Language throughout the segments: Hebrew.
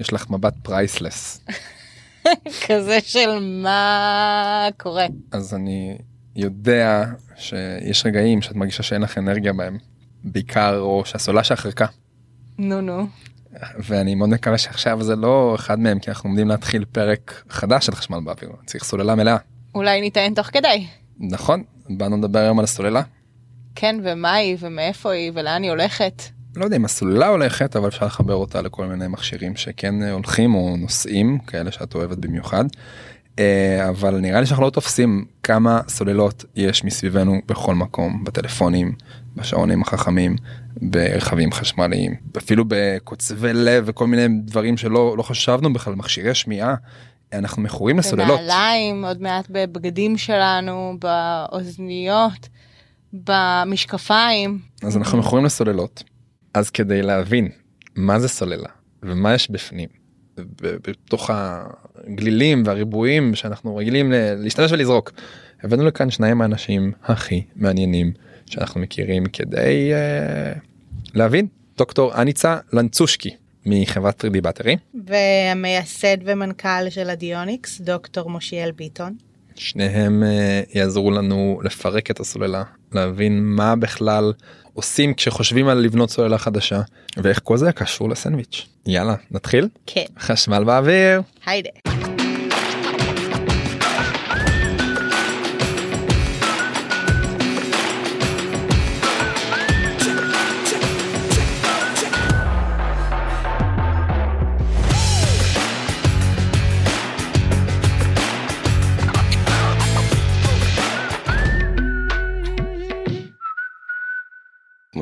יש לך מבט פרייסלס. כזה של מה קורה. אז אני יודע שיש רגעים שאת מרגישה שאין לך אנרגיה בהם. בעיקר או שהסוללה שלך ריקה. נו נו. ואני מאוד מקווה שעכשיו זה לא אחד מהם כי אנחנו עומדים להתחיל פרק חדש של חשמל באוויר צריך סוללה מלאה. אולי ניתן תוך כדי. נכון באנו לדבר היום על הסוללה. כן ומה היא ומאיפה היא ולאן היא הולכת. לא יודע אם הסוללה הולכת אבל אפשר לחבר אותה לכל מיני מכשירים שכן הולכים או נוסעים כאלה שאת אוהבת במיוחד. אה, אבל נראה לי שאנחנו לא תופסים כמה סוללות יש מסביבנו בכל מקום בטלפונים בשעונים החכמים ברכבים חשמליים אפילו בקוצבי לב וכל מיני דברים שלא לא חשבנו בכלל מכשירי שמיעה. אנחנו מכורים לסוללות. בנעליים עוד מעט בבגדים שלנו באוזניות במשקפיים. אז אנחנו מכורים לסוללות. אז כדי להבין מה זה סוללה ומה יש בפנים בתוך הגלילים והריבועים שאנחנו רגילים להשתמש ולזרוק. הבאנו לכאן שניים האנשים הכי מעניינים שאנחנו מכירים כדי uh, להבין דוקטור אניצה לנצושקי מחברת 3D באטרי והמייסד ומנכ"ל של הדיוניקס דוקטור מושיאל ביטון. שניהם uh, יעזרו לנו לפרק את הסוללה להבין מה בכלל עושים כשחושבים על לבנות סוללה חדשה ואיך כל זה קשור לסנדוויץ' יאללה נתחיל? כן. חשמל באוויר. היידה.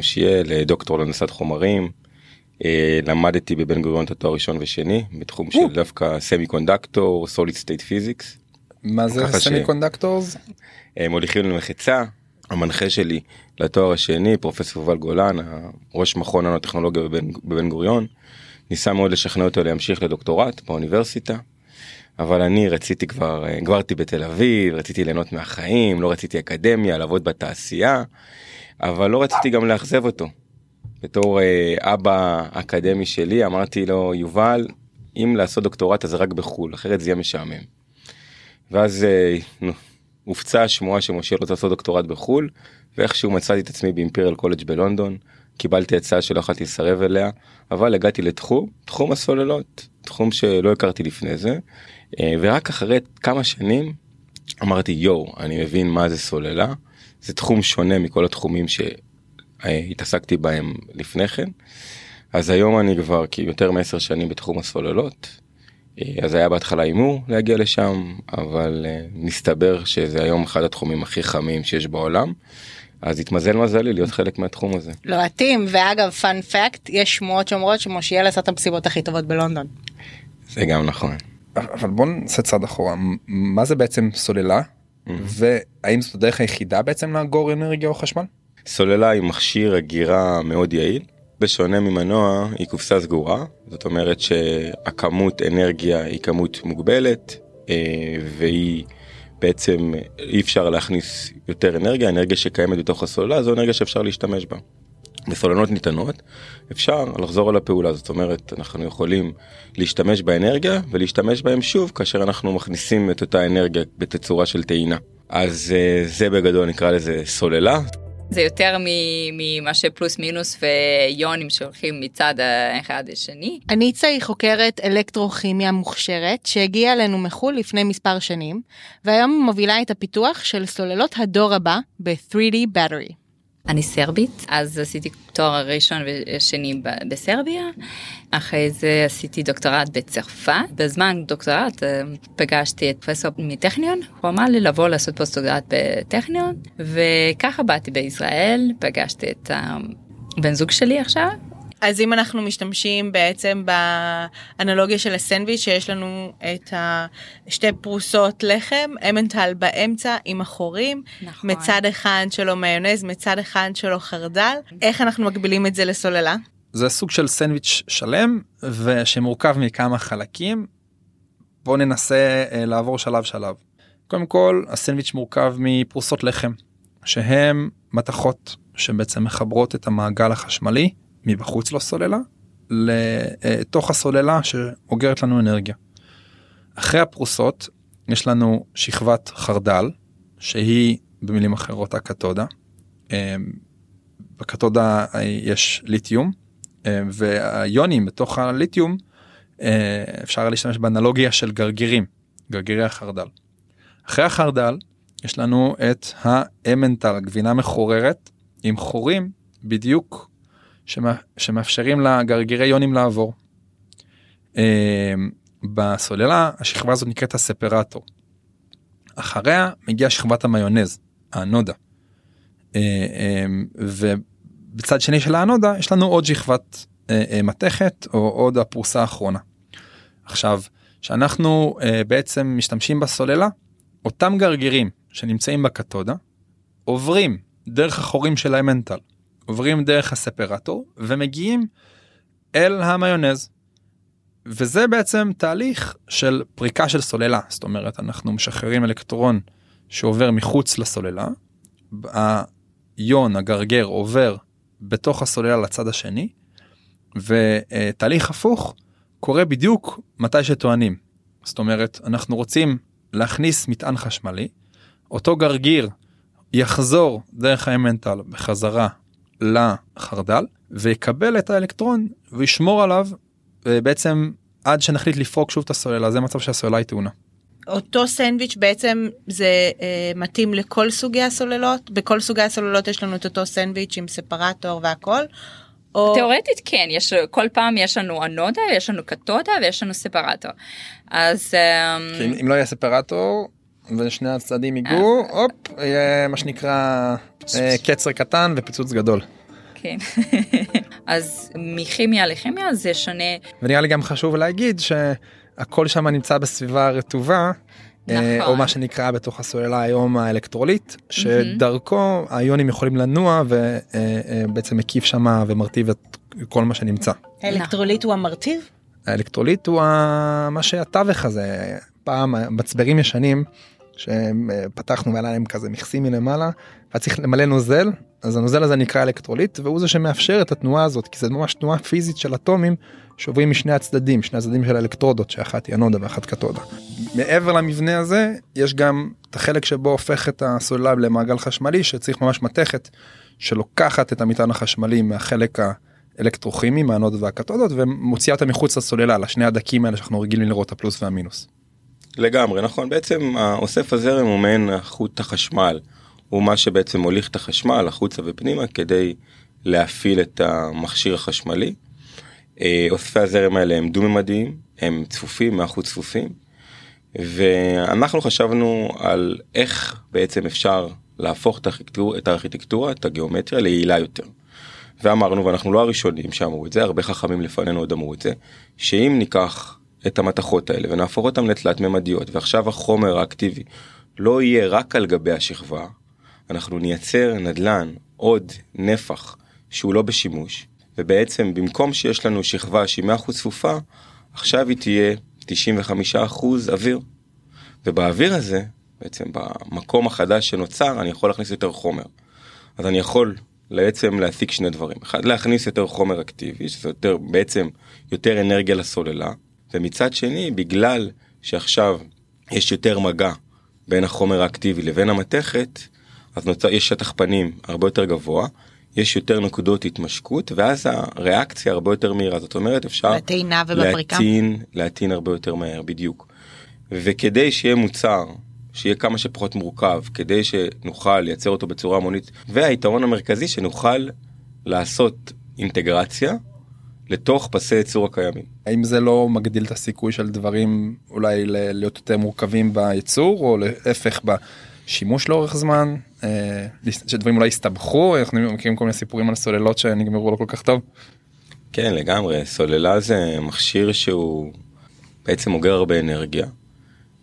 מושיאל, אה, דוקטור להנדסת חומרים. אה, למדתי בבן גוריון את התואר ראשון ושני בתחום של דווקא semiconductor, solid state physics. מה זה semi conductors? מוליכים למחצה. המנחה שלי לתואר השני פרופסור יובל גולן ראש מכון ננו-טכנולוגיה בבן, בבן גוריון ניסה מאוד לשכנע אותי להמשיך לדוקטורט באוניברסיטה. אבל אני רציתי כבר אה, גרתי בתל אביב רציתי ליהנות מהחיים לא רציתי אקדמיה לעבוד בתעשייה אבל לא רציתי גם לאכזב אותו. בתור אה, אבא אקדמי שלי אמרתי לו יובל אם לעשות דוקטורט אז רק בחו"ל אחרת זה יהיה משעמם. ואז אה, נו, הופצה השמועה שמשה רוצה לעשות דוקטורט בחו"ל ואיכשהו מצאתי את עצמי באימפריאל קולג' בלונדון קיבלתי הצעה שלא יכולתי לסרב אליה אבל הגעתי לתחום תחום הסוללות תחום שלא הכרתי לפני זה אה, ורק אחרי כמה שנים אמרתי יואו אני מבין מה זה סוללה זה תחום שונה מכל התחומים שהתעסקתי בהם לפני כן. אז היום אני כבר כי יותר מעשר שנים בתחום הסוללות. אה, אז היה בהתחלה הימור להגיע לשם אבל אה, מסתבר שזה היום אחד התחומים הכי חמים שיש בעולם. אז התמזל מזלי להיות חלק מהתחום הזה. לא מתאים ואגב פאנ פקט יש שמועות שאומרות שמושיאל עשה את המסיבות הכי טובות בלונדון. זה גם נכון. אבל בוא נעשה צעד אחורה מה זה בעצם סוללה והאם זאת הדרך היחידה בעצם לאגור אנרגיה או חשמל? סוללה היא מכשיר אגירה מאוד יעיל. בשונה ממנוע היא קופסה סגורה זאת אומרת שהכמות אנרגיה היא כמות מוגבלת אה, והיא בעצם אי אפשר להכניס יותר אנרגיה אנרגיה שקיימת בתוך הסוללה זו אנרגיה שאפשר להשתמש בה. בסוללות ניתנות אפשר לחזור על הפעולה זאת אומרת אנחנו יכולים להשתמש באנרגיה ולהשתמש בהם שוב כאשר אנחנו מכניסים את אותה אנרגיה בתצורה של טעינה אז אה, זה בגדול נקרא לזה סוללה זה יותר ממה שפלוס מינוס ויונים שהולכים מצד האחד לשני. אניצה היא חוקרת אלקטרוכימיה מוכשרת שהגיעה אלינו מחו"ל לפני מספר שנים, והיום מובילה את הפיתוח של סוללות הדור הבא ב-3D Battery. אני סרבית, אז עשיתי תואר ראשון ושני בסרביה, אחרי זה עשיתי דוקטורט בצרפת, בזמן דוקטורט אה, פגשתי את פרופסור מטכניון, הוא אמר לי לבוא לעשות פוסט-דוקטורט בטכניון, וככה באתי בישראל, פגשתי את הבן זוג שלי עכשיו, אז אם אנחנו משתמשים בעצם באנלוגיה של הסנדוויץ' שיש לנו את השתי פרוסות לחם, אמנטל באמצע עם החורים, נכון. מצד אחד שלו מיונז, מצד אחד שלו חרדל, איך אנחנו מגבילים את זה לסוללה? זה סוג של סנדוויץ' שלם ושמורכב מכמה חלקים. בוא ננסה אה, לעבור שלב שלב. קודם כל הסנדוויץ' מורכב מפרוסות לחם שהם מתכות שבעצם מחברות את המעגל החשמלי מבחוץ לסוללה לתוך הסוללה שאוגרת לנו אנרגיה. אחרי הפרוסות יש לנו שכבת חרדל שהיא במילים אחרות הקתודה. אה, בקתודה יש ליתיום אה, והיונים בתוך הליתיום אפשר להשתמש באנלוגיה של גרגירים, גרגירי החרדל. אחרי החרדל יש לנו את האמנטל, גבינה מחוררת עם חורים בדיוק שמאפשרים לגרגירי יונים לעבור. אה, בסוללה השכבה הזאת נקראת הספרטור. אחריה מגיעה שכבת המיונז, האנודה. אה, אה, ובצד שני של האנודה יש לנו עוד שכבת מתכת או עוד הפרוסה האחרונה. עכשיו, שאנחנו בעצם משתמשים בסוללה, אותם גרגירים שנמצאים בקתודה עוברים דרך החורים של האמנטל עוברים דרך הספרטור ומגיעים אל המיונז. וזה בעצם תהליך של פריקה של סוללה זאת אומרת אנחנו משחררים אלקטרון שעובר מחוץ לסוללה. היון הגרגר עובר בתוך הסוללה לצד השני ותהליך הפוך קורה בדיוק מתי שטוענים. זאת אומרת אנחנו רוצים להכניס מטען חשמלי אותו גרגיר יחזור דרך האמנטל בחזרה לחרדל ויקבל את האלקטרון וישמור עליו אה, בעצם עד שנחליט לפרוק שוב את הסוללה זה מצב שהסוללה היא טעונה. אותו סנדוויץ' בעצם זה אה, מתאים לכל סוגי הסוללות בכל סוגי הסוללות יש לנו את אותו סנדוויץ' עם ספרטור והכל. או... תאורטית כן יש כל פעם יש לנו אנודה יש לנו קתודה ויש לנו ספרטור אז אם, אם לא יהיה ספרטור ושני הצדדים ייגעו הופ יהיה מה שנקרא אה, קצר קטן ופיצוץ גדול. כן. אז מכימיה לכימיה זה שונה. ונראה לי גם חשוב להגיד שהכל שם נמצא בסביבה רטובה. אה, נכון. או מה שנקרא בתוך הסוללה היום האלקטרוליט שדרכו האיונים יכולים לנוע ובעצם אה, מקיף שם ומרטיב את כל מה שנמצא. האלקטרוליט הוא המרטיב? האלקטרוליט הוא מה שהתווך הזה פעם מצברים ישנים שפתחנו ועלה להם כזה מכסים מלמעלה היה צריך למלא נוזל אז הנוזל הזה נקרא אלקטרוליט והוא זה שמאפשר את התנועה הזאת כי זה ממש תנועה פיזית של אטומים שעוברים משני הצדדים שני הצדדים של האלקטרודות שאחת היא אנודה ואחת קתודה. מעבר למבנה הזה יש גם את החלק שבו הופך את הסוללה למעגל חשמלי שצריך ממש מתכת שלוקחת את המטען החשמלי מהחלק האלקטרוכימי מהאנודות והקתודות ומוציאה אותה מחוץ לסוללה לשני הדקים האלה שאנחנו רגילים לראות הפלוס והמינוס. לגמרי נכון בעצם האוסף הזרם הוא מעין חוט החשמל הוא מה שבעצם מוליך את החשמל החוצה ופנימה כדי להפעיל את המכשיר החשמלי. אה, אוספי הזרם האלה הם דו-ממדיים הם צפופים מאחוז צפופים ואנחנו חשבנו על איך בעצם אפשר להפוך את הארכיטקטורה, את הארכיטקטורה, את הגיאומטריה ליעילה יותר. ואמרנו ואנחנו לא הראשונים שאמרו את זה הרבה חכמים לפנינו עוד אמרו את זה שאם ניקח את המתכות האלה ונהפוך אותם לתלת ממדיות ועכשיו החומר האקטיבי לא יהיה רק על גבי השכבה אנחנו נייצר נדלן עוד נפח שהוא לא בשימוש ובעצם במקום שיש לנו שכבה שהיא 100% צפופה עכשיו היא תהיה 95% אוויר. ובאוויר הזה בעצם במקום החדש שנוצר אני יכול להכניס יותר חומר. אז אני יכול בעצם להשיג שני דברים. אחד להכניס יותר חומר אקטיבי שזה יותר בעצם יותר אנרגיה לסוללה ומצד שני בגלל שעכשיו יש יותר מגע בין החומר האקטיבי לבין המתכת אז נוצר יש שטח פנים הרבה יותר גבוה יש יותר נקודות התמשקות ואז הריאקציה הרבה יותר מהירה זאת אומרת אפשר להטעין להטעין הרבה יותר מהר בדיוק. וכדי שיהיה מוצר שיהיה כמה שפחות מורכב כדי שנוכל לייצר אותו בצורה המונית והיתרון המרכזי שנוכל לעשות אינטגרציה לתוך פסי ייצור הקיימים. האם זה לא מגדיל את הסיכוי של דברים אולי להיות יותר מורכבים בייצור או להפך בשימוש לאורך זמן אה, שדברים אולי הסתבכו אנחנו מכירים כל מיני סיפורים על סוללות שנגמרו לא כל כך טוב. כן לגמרי סוללה זה מכשיר שהוא בעצם אוגר הרבה אנרגיה.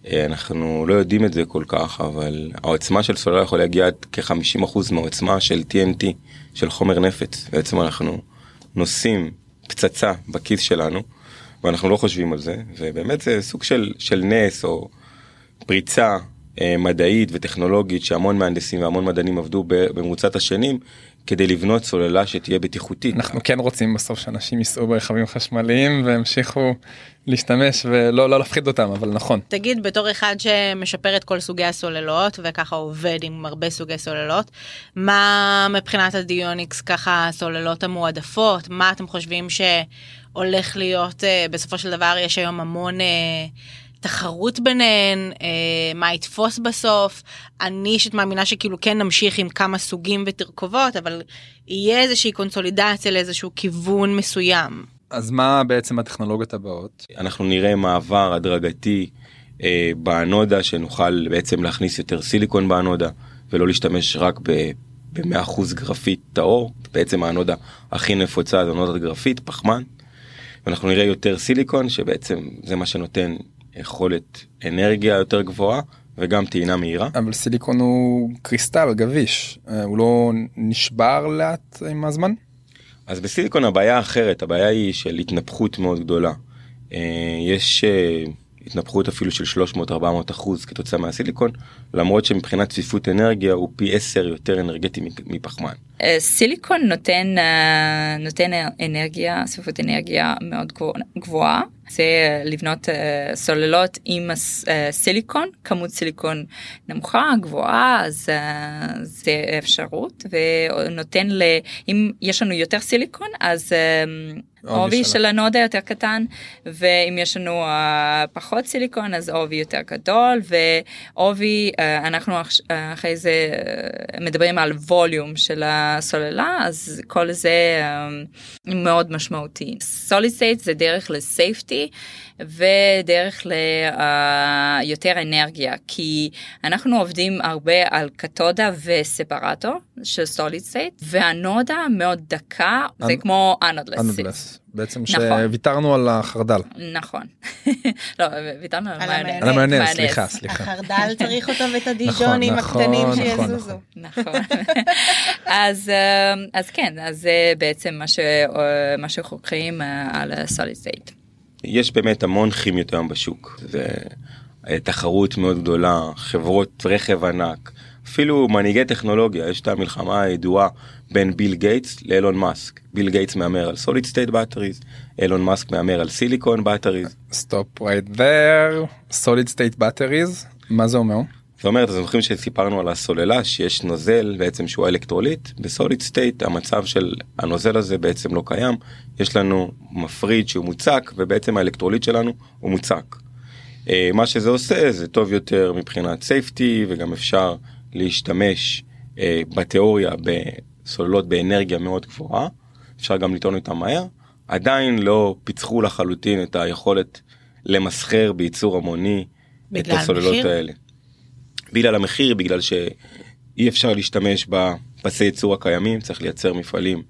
אה, אנחנו לא יודעים את זה כל כך אבל העוצמה של סוללה יכול להגיע עד כ-50% מהעוצמה של TNT של חומר נפץ בעצם אנחנו נושאים פצצה בכיס שלנו ואנחנו לא חושבים על זה ובאמת זה סוג של של נס או פריצה מדעית וטכנולוגית שהמון מהנדסים והמון מדענים עבדו במרוצת השנים כדי לבנות סוללה שתהיה בטיחותית. אנחנו כן רוצים בסוף שאנשים ייסעו ברכבים חשמליים והמשיכו להשתמש ולא לא להפחיד אותם אבל נכון. תגיד בתור אחד שמשפר את כל סוגי הסוללות וככה עובד עם הרבה סוגי סוללות מה מבחינת הדיוניקס ככה הסוללות המועדפות מה אתם חושבים שהולך להיות אה, בסופו של דבר יש היום המון. תחרות ביניהן, אה, מה יתפוס בסוף. אני אישית מאמינה שכאילו כן נמשיך עם כמה סוגים ותרכובות, אבל יהיה איזושהי קונסולידציה לאיזשהו כיוון מסוים. אז מה בעצם הטכנולוגיות הבאות? אנחנו נראה מעבר הדרגתי אה, באנודה שנוכל בעצם להכניס יותר סיליקון באנודה ולא להשתמש רק ב... ב-100% גרפית טהור, בעצם האנודה הכי נפוצה זה אנודת גרפית, פחמן. ואנחנו נראה יותר סיליקון שבעצם זה מה שנותן יכולת אנרגיה יותר גבוהה וגם טעינה מהירה. אבל סיליקון הוא קריסטל גביש, אה, הוא לא נשבר לאט עם הזמן? אז בסיליקון הבעיה אחרת, הבעיה היא של התנפחות מאוד גדולה. אה, יש אה, התנפחות אפילו של 300-400 אחוז כתוצאה מהסיליקון, למרות שמבחינת צפיפות אנרגיה הוא פי 10 יותר אנרגטי מפחמן. סיליקון נותן, נותן אנרגיה, צפיפות אנרגיה מאוד גבוהה. זה לבנות uh, סוללות עם סיליקון, כמות סיליקון נמוכה, גבוהה, אז זה אפשרות, ונותן ל... אם יש לנו יותר סיליקון, אז עובי של האנודה יותר קטן, ואם יש לנו אה, פחות סיליקון, אז עובי יותר גדול, ועובי, אה, אנחנו אחרי זה אה, מדברים על volume של הסוללה, אז כל זה אה, מאוד משמעותי. solid state זה דרך ל safety. ודרך ליותר אה, אנרגיה כי אנחנו עובדים הרבה על קתודה ו separator של solid state והאנודה מאוד דקה זה כמו בעצם נכון. שוויתרנו על החרדל. נכון. לא, ויתרנו על המיונז. סליחה, סליחה. החרדל צריך אותו ואת הדיג'ונים נכון, הקטנים נכון, שיזוזו. נכון. אז, אה, אז כן, אז זה בעצם מה, ש, אה, מה שחוקרים על solid state. יש באמת המון כימיות היום בשוק זה אה, תחרות מאוד גדולה חברות רכב ענק אפילו מנהיגי טכנולוגיה יש את המלחמה הידועה בין ביל גייטס לאילון מאסק ביל גייטס מהמר על solid state batteries אילון מאסק מהמר על silicon batteries. stop right there solid state batteries מה זה אומר? זאת אומרת, אתם זוכרים שסיפרנו על הסוללה שיש נוזל בעצם שהוא האלקטרוליט ב solid state המצב של הנוזל הזה בעצם לא קיים יש לנו מפריד שהוא מוצק ובעצם האלקטרוליט שלנו הוא מוצק. אה, מה שזה עושה זה טוב יותר מבחינת סייפטי וגם אפשר להשתמש אה, בתיאוריה בסוללות באנרגיה מאוד גבוהה אפשר גם לטעון איתם מהר עדיין לא פיצחו לחלוטין את היכולת למסחר בייצור המוני את הסוללות מחיר? האלה. בגלל המחיר בגלל שאי אפשר להשתמש בפסי ייצור הקיימים צריך לייצר מפעלים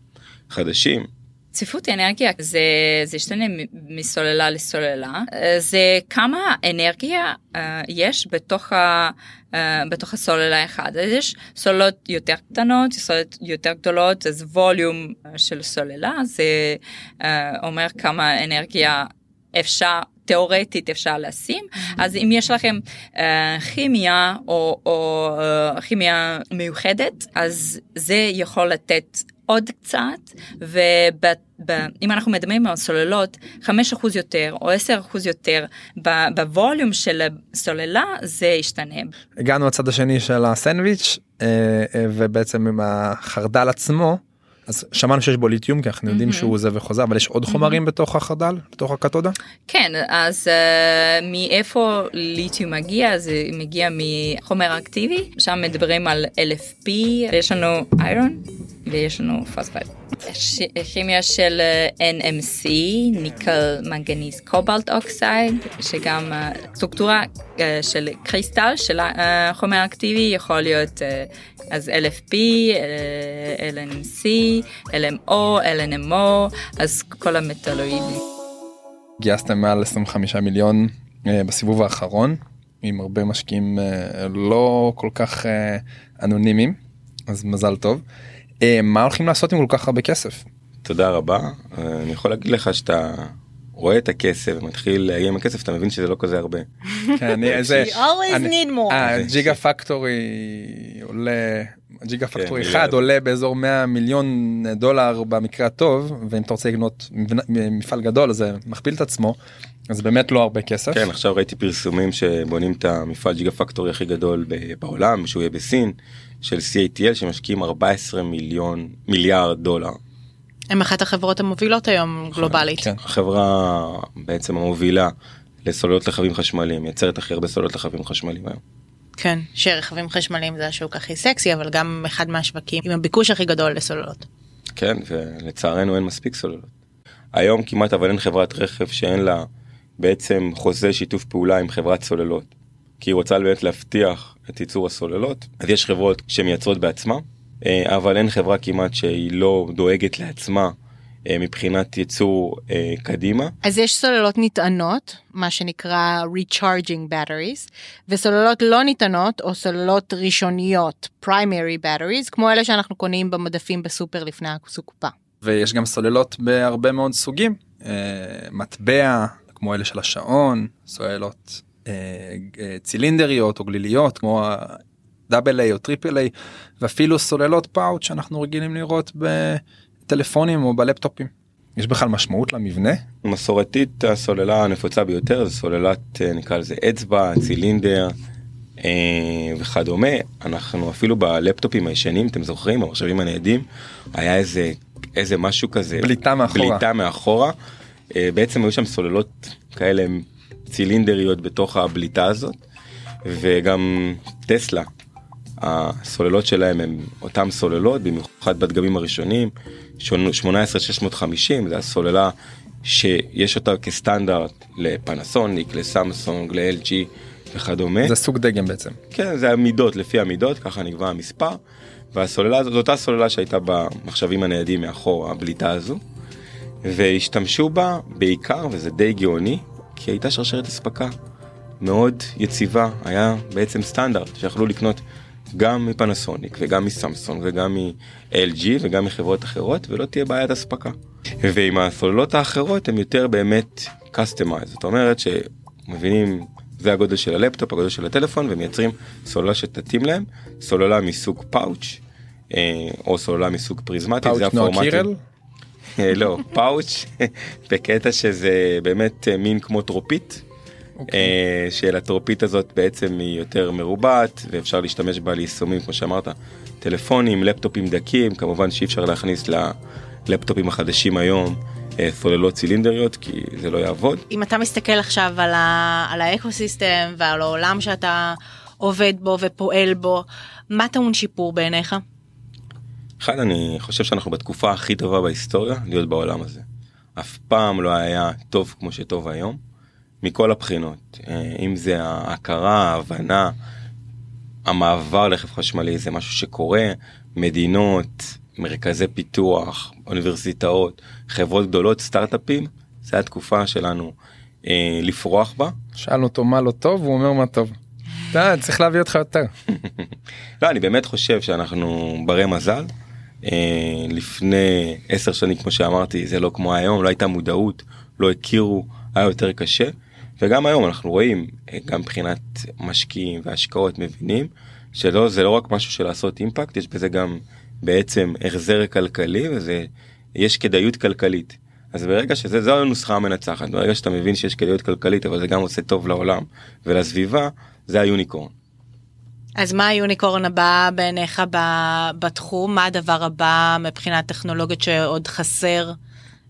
חדשים. צפיפות אנרגיה זה זה השתנה מסוללה לסוללה. זה כמה אנרגיה uh, יש בתוך ה... uh, בתוך הסוללה אחד. אז יש סוללות יותר קטנות סוללות יותר גדולות אז ווליום של סוללה זה uh, אומר כמה אנרגיה אפשר תיאורטית אפשר לשים. Mm-hmm. אז אם יש לכם uh, כימיה או, או uh, כימיה מיוחדת אז זה יכול לתת עוד קצת ואם אנחנו מדברים על סוללות 5% יותר או 10% יותר בווליום של הסוללה זה ישתנה. הגענו לצד השני של הסנדוויץ' אה, ובעצם עם החרדל עצמו אז שמענו שיש בו ליתיום כי אנחנו יודעים שהוא זה וחוזר אבל יש עוד חומרים בתוך החרדל בתוך הקתודה? כן אז uh, מאיפה ליתיום מגיע? זה מגיע מחומר אקטיבי. שם מדברים על LFP יש לנו iron ויש לנו phosphate. כימיה של NMC, nickel manganese cobalt oxide, שגם סטרוקטורה של קריסטל של החומר אקטיבי יכול להיות אז LFP, LNC, LMO, LNMO, אז כל המטאלואידים. גייסתם מעל 25 מיליון בסיבוב האחרון, עם הרבה משקיעים לא כל כך אנונימיים, אז מזל טוב. מה הולכים לעשות עם כל כך הרבה כסף? תודה רבה, אני יכול להגיד לך שאתה רואה את הכסף ומתחיל להגיע עם הכסף אתה מבין שזה לא כזה הרבה. כן, אני איזה, always need more. אה, ג'יגה פקטורי עולה, ג'יגה פקטורי מיליארד. אחד עולה באזור 100 מיליון דולר במקרה הטוב, ואם אתה רוצה לקנות מפעל גדול זה מכפיל את עצמו, אז באמת לא הרבה כסף. כן עכשיו ראיתי פרסומים שבונים את המפעל ג'יגה פקטורי הכי גדול בעולם שהוא יהיה בסין של CATL שמשקיעים 14 מיליון מיליארד דולר. הם אחת החברות המובילות היום גלובלית. כן. החברה בעצם המובילה לסוללות רכבים חשמליים מייצרת הכי הרבה סוללות רכבים חשמליים היום. כן, שרכבים חשמליים זה השוק הכי סקסי, אבל גם אחד מהשווקים עם הביקוש הכי גדול לסוללות. כן ולצערנו אין מספיק סוללות. היום כמעט אבל אין חברת רכב שאין לה בעצם חוזה שיתוף פעולה עם חברת סוללות. כי היא רוצה באמת להבטיח את ייצור הסוללות אז יש חברות שמייצרות בעצמה אה, אבל אין חברה כמעט שהיא לא דואגת לעצמה אה, מבחינת ייצור אה, קדימה. אז יש סוללות נטענות, מה שנקרא recharging batteries, וסוללות לא נטענות או סוללות ראשוניות, primary batteries, כמו אלה שאנחנו קונים במדפים בסופר לפני הסופה. ויש גם סוללות בהרבה מאוד סוגים, מטבע כמו אלה של השעון, סוללות צילינדריות או גליליות כמו double A או triple A, ואפילו סוללות pouch שאנחנו רגילים לראות בטלפונים או בלפטופים. יש בכלל משמעות למבנה? מסורתית הסוללה הנפוצה ביותר זה סוללת אה, נקרא לזה אצבע צילינדר אה, וכדומה אנחנו אפילו בלפטופים הישנים אתם זוכרים המחשבים הניידים היה איזה איזה משהו כזה בליטה מאחורה. בליטה מאחורה אה, בעצם היו שם סוללות כאלה צילינדריות בתוך הבליטה הזאת וגם טסלה הסוללות שלהם הם אותם סוללות במיוחד בדגמים הראשונים 18650 זה הסוללה שיש אותה כסטנדרט לפנסוניק לסמסונג ל-LG וכדומה. זה סוג דגם בעצם. כן זה המידות לפי המידות ככה נקבע המספר והסוללה הזאת זו אותה סוללה שהייתה במחשבים הניידים מאחור הבליטה הזו והשתמשו בה בעיקר וזה די גאוני כי הייתה שרשרת אספקה מאוד יציבה היה בעצם סטנדרט שיכלו לקנות גם מפנסוניק וגם מסמסונג וגם מ-LG וגם מחברות אחרות ולא תהיה בעיית אספקה. ועם הסוללות האחרות הם יותר באמת customized זאת אומרת שמבינים זה הגודל של הלפטופ הגודל של הטלפון ומייצרים סוללה שתתאים להם סוללה מסוג pouch אה, או סוללה מסוג פריזמטי זה pouch נועה הפורמטים. קירל? אה, לא pouch בקטע שזה באמת אה, מין כמו טרופית. אוקיי. אה, שלטרופית הזאת בעצם היא יותר מרובעת ואפשר להשתמש בה ליישומים כמו שאמרת טלפונים לפטופים דקים כמובן שאי אפשר להכניס ללפטופים החדשים היום סוללות צילינדריות כי זה לא יעבוד. אם אתה מסתכל עכשיו על, ה... על האקוסיסטם ועל העולם שאתה עובד בו ופועל בו, מה טעון שיפור בעיניך? אחד אני חושב שאנחנו בתקופה הכי טובה בהיסטוריה להיות בעולם הזה. אף פעם לא היה טוב כמו שטוב היום מכל הבחינות אה, אם זה ההכרה ההבנה המעבר לרכב חשמלי זה משהו שקורה מדינות מרכזי פיתוח אוניברסיטאות חברות גדולות סטארט-אפים זה התקופה שלנו אה, לפרוח בה. שאלנו אותו מה לא טוב הוא אומר מה טוב. אתה צריך להביא אותך יותר. לא, אני באמת חושב שאנחנו ברי מזל. אה, לפני עשר שנים כמו שאמרתי זה לא כמו היום לא הייתה מודעות לא הכירו היה יותר קשה וגם היום אנחנו רואים אה, גם מבחינת משקיעים והשקעות מבינים שלא זה לא רק משהו של לעשות אימפקט יש בזה גם בעצם החזר כלכלי וזה יש כדאיות כלכלית. אז ברגע שזה זו הנוסחה המנצחת ברגע שאתה מבין שיש כדאיות כלכלית אבל זה גם עושה טוב לעולם ולסביבה זה היוניקורן. אז מה היוניקורן הבא בעיניך בתחום? מה הדבר הבא מבחינת טכנולוגיות שעוד חסר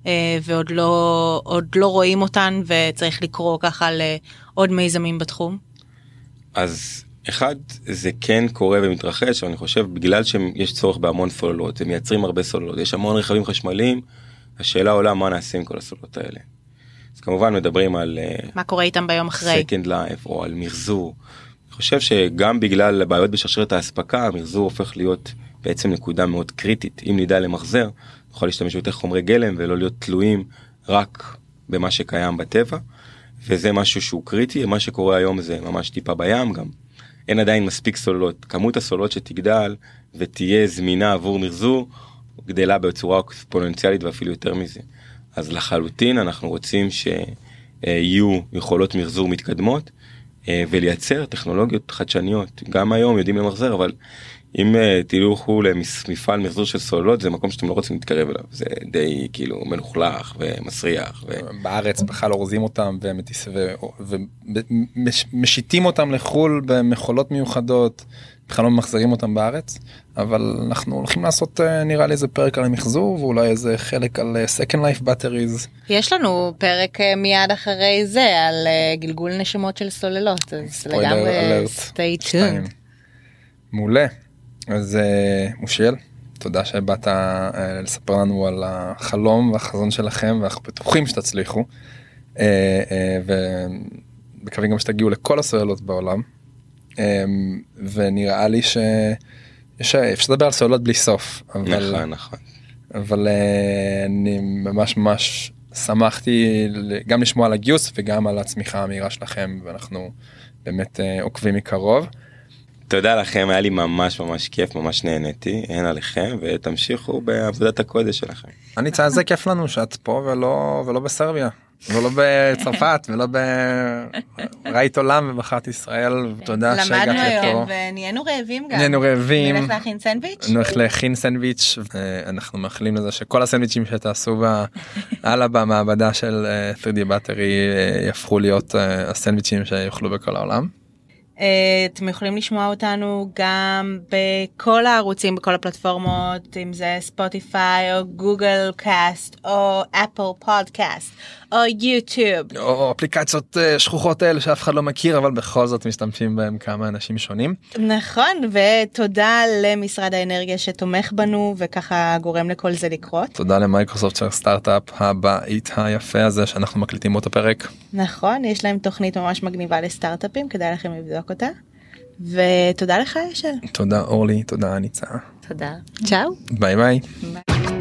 אה, ועוד לא, לא רואים אותן וצריך לקרוא ככה לעוד מיזמים בתחום? אז אחד זה כן קורה ומתרחש אני חושב בגלל שיש צורך בהמון סוללות הם מייצרים הרבה סוללות יש המון רכבים חשמליים השאלה עולה מה נעשה עם כל הסוללות האלה. אז כמובן מדברים על אה, מה קורה איתם ביום אחרי? second life או על מחזור. חושב שגם בגלל הבעיות בשרשרת האספקה המחזור הופך להיות בעצם נקודה מאוד קריטית אם נדע למחזר נוכל להשתמש ביותר חומרי גלם ולא להיות תלויים רק במה שקיים בטבע. וזה משהו שהוא קריטי מה שקורה היום זה ממש טיפה בים גם אין עדיין מספיק סוללות כמות הסוללות שתגדל ותהיה זמינה עבור מחזור גדלה בצורה אקספוננציאלית ואפילו יותר מזה. אז לחלוטין אנחנו רוצים שיהיו יכולות מחזור מתקדמות ולייצר טכנולוגיות חדשניות. גם היום יודעים למחזר, אבל אם אה, תלכו למפעל מחזור של סוללות זה מקום שאתם לא רוצים להתקרב אליו זה די כאילו מלוכלך ומסריח. ו... בארץ בכלל אורזים אותם ומטיס... ומשיתים אותם לחו"ל במכולות מיוחדות בכלל לא ממחזרים אותם בארץ אבל אנחנו הולכים לעשות אה, נראה לי איזה פרק על המחזור ואולי איזה חלק על אה, second life batteries. יש לנו פרק מיד אחרי זה על גלגול נשמות של סוללות אז לגמרי stay tuned. מעולה. אז uh, מושיאל, תודה שבאת uh, לספר לנו על החלום והחזון שלכם ואנחנו בטוחים שתצליחו. uh, ומקווים גם שתגיעו לכל הסוללות בעולם. ונראה לי שיש אפשר לדבר על סוללות בלי סוף. אבל, נכון נכון. אבל אני ממש ממש שמחתי גם לשמוע על הגיוס וגם על הצמיחה המהירה שלכם ואנחנו באמת עוקבים מקרוב. תודה לכם היה לי ממש ממש כיף ממש נהניתי אין עליכם ותמשיכו בעבודת הקודש שלכם. אני צייץ זה כיף לנו שאת פה ולא ולא בסרביה ולא בצרפת ולא ב... ראית עולם ובחרת ישראל תודה שהגעת לפה. למדנו היום ונהיינו רעבים גם. נהיינו רעבים. נלך להכין סנדוויץ'. נלך להכין סנדוויץ' אנחנו מאחלים לזה שכל הסנדוויצ'ים שתעשו הלאה במעבדה של 3D battery יהפכו להיות הסנדוויצ'ים שיאכלו בכל העולם. אתם יכולים לשמוע אותנו גם בכל הערוצים בכל הפלטפורמות אם זה ספוטיפיי או גוגל קאסט או אפל פודקאסט יוטיוב או אפליקציות אה, שכוחות אל שאף אחד לא מכיר אבל בכל זאת משתמשים בהם כמה אנשים שונים. נכון ותודה למשרד האנרגיה שתומך בנו וככה גורם לכל זה לקרות. תודה למייקרוסופט של סטארט-אפ הבית היפה הזה שאנחנו מקליטים אותו פרק. נכון יש להם תוכנית ממש מגניבה לסטארט-אפים כדאי לכם לבדוק אותה. ותודה לך אשל. תודה אורלי תודה ניצה. תודה. צ'או. ביי ביי. ביי.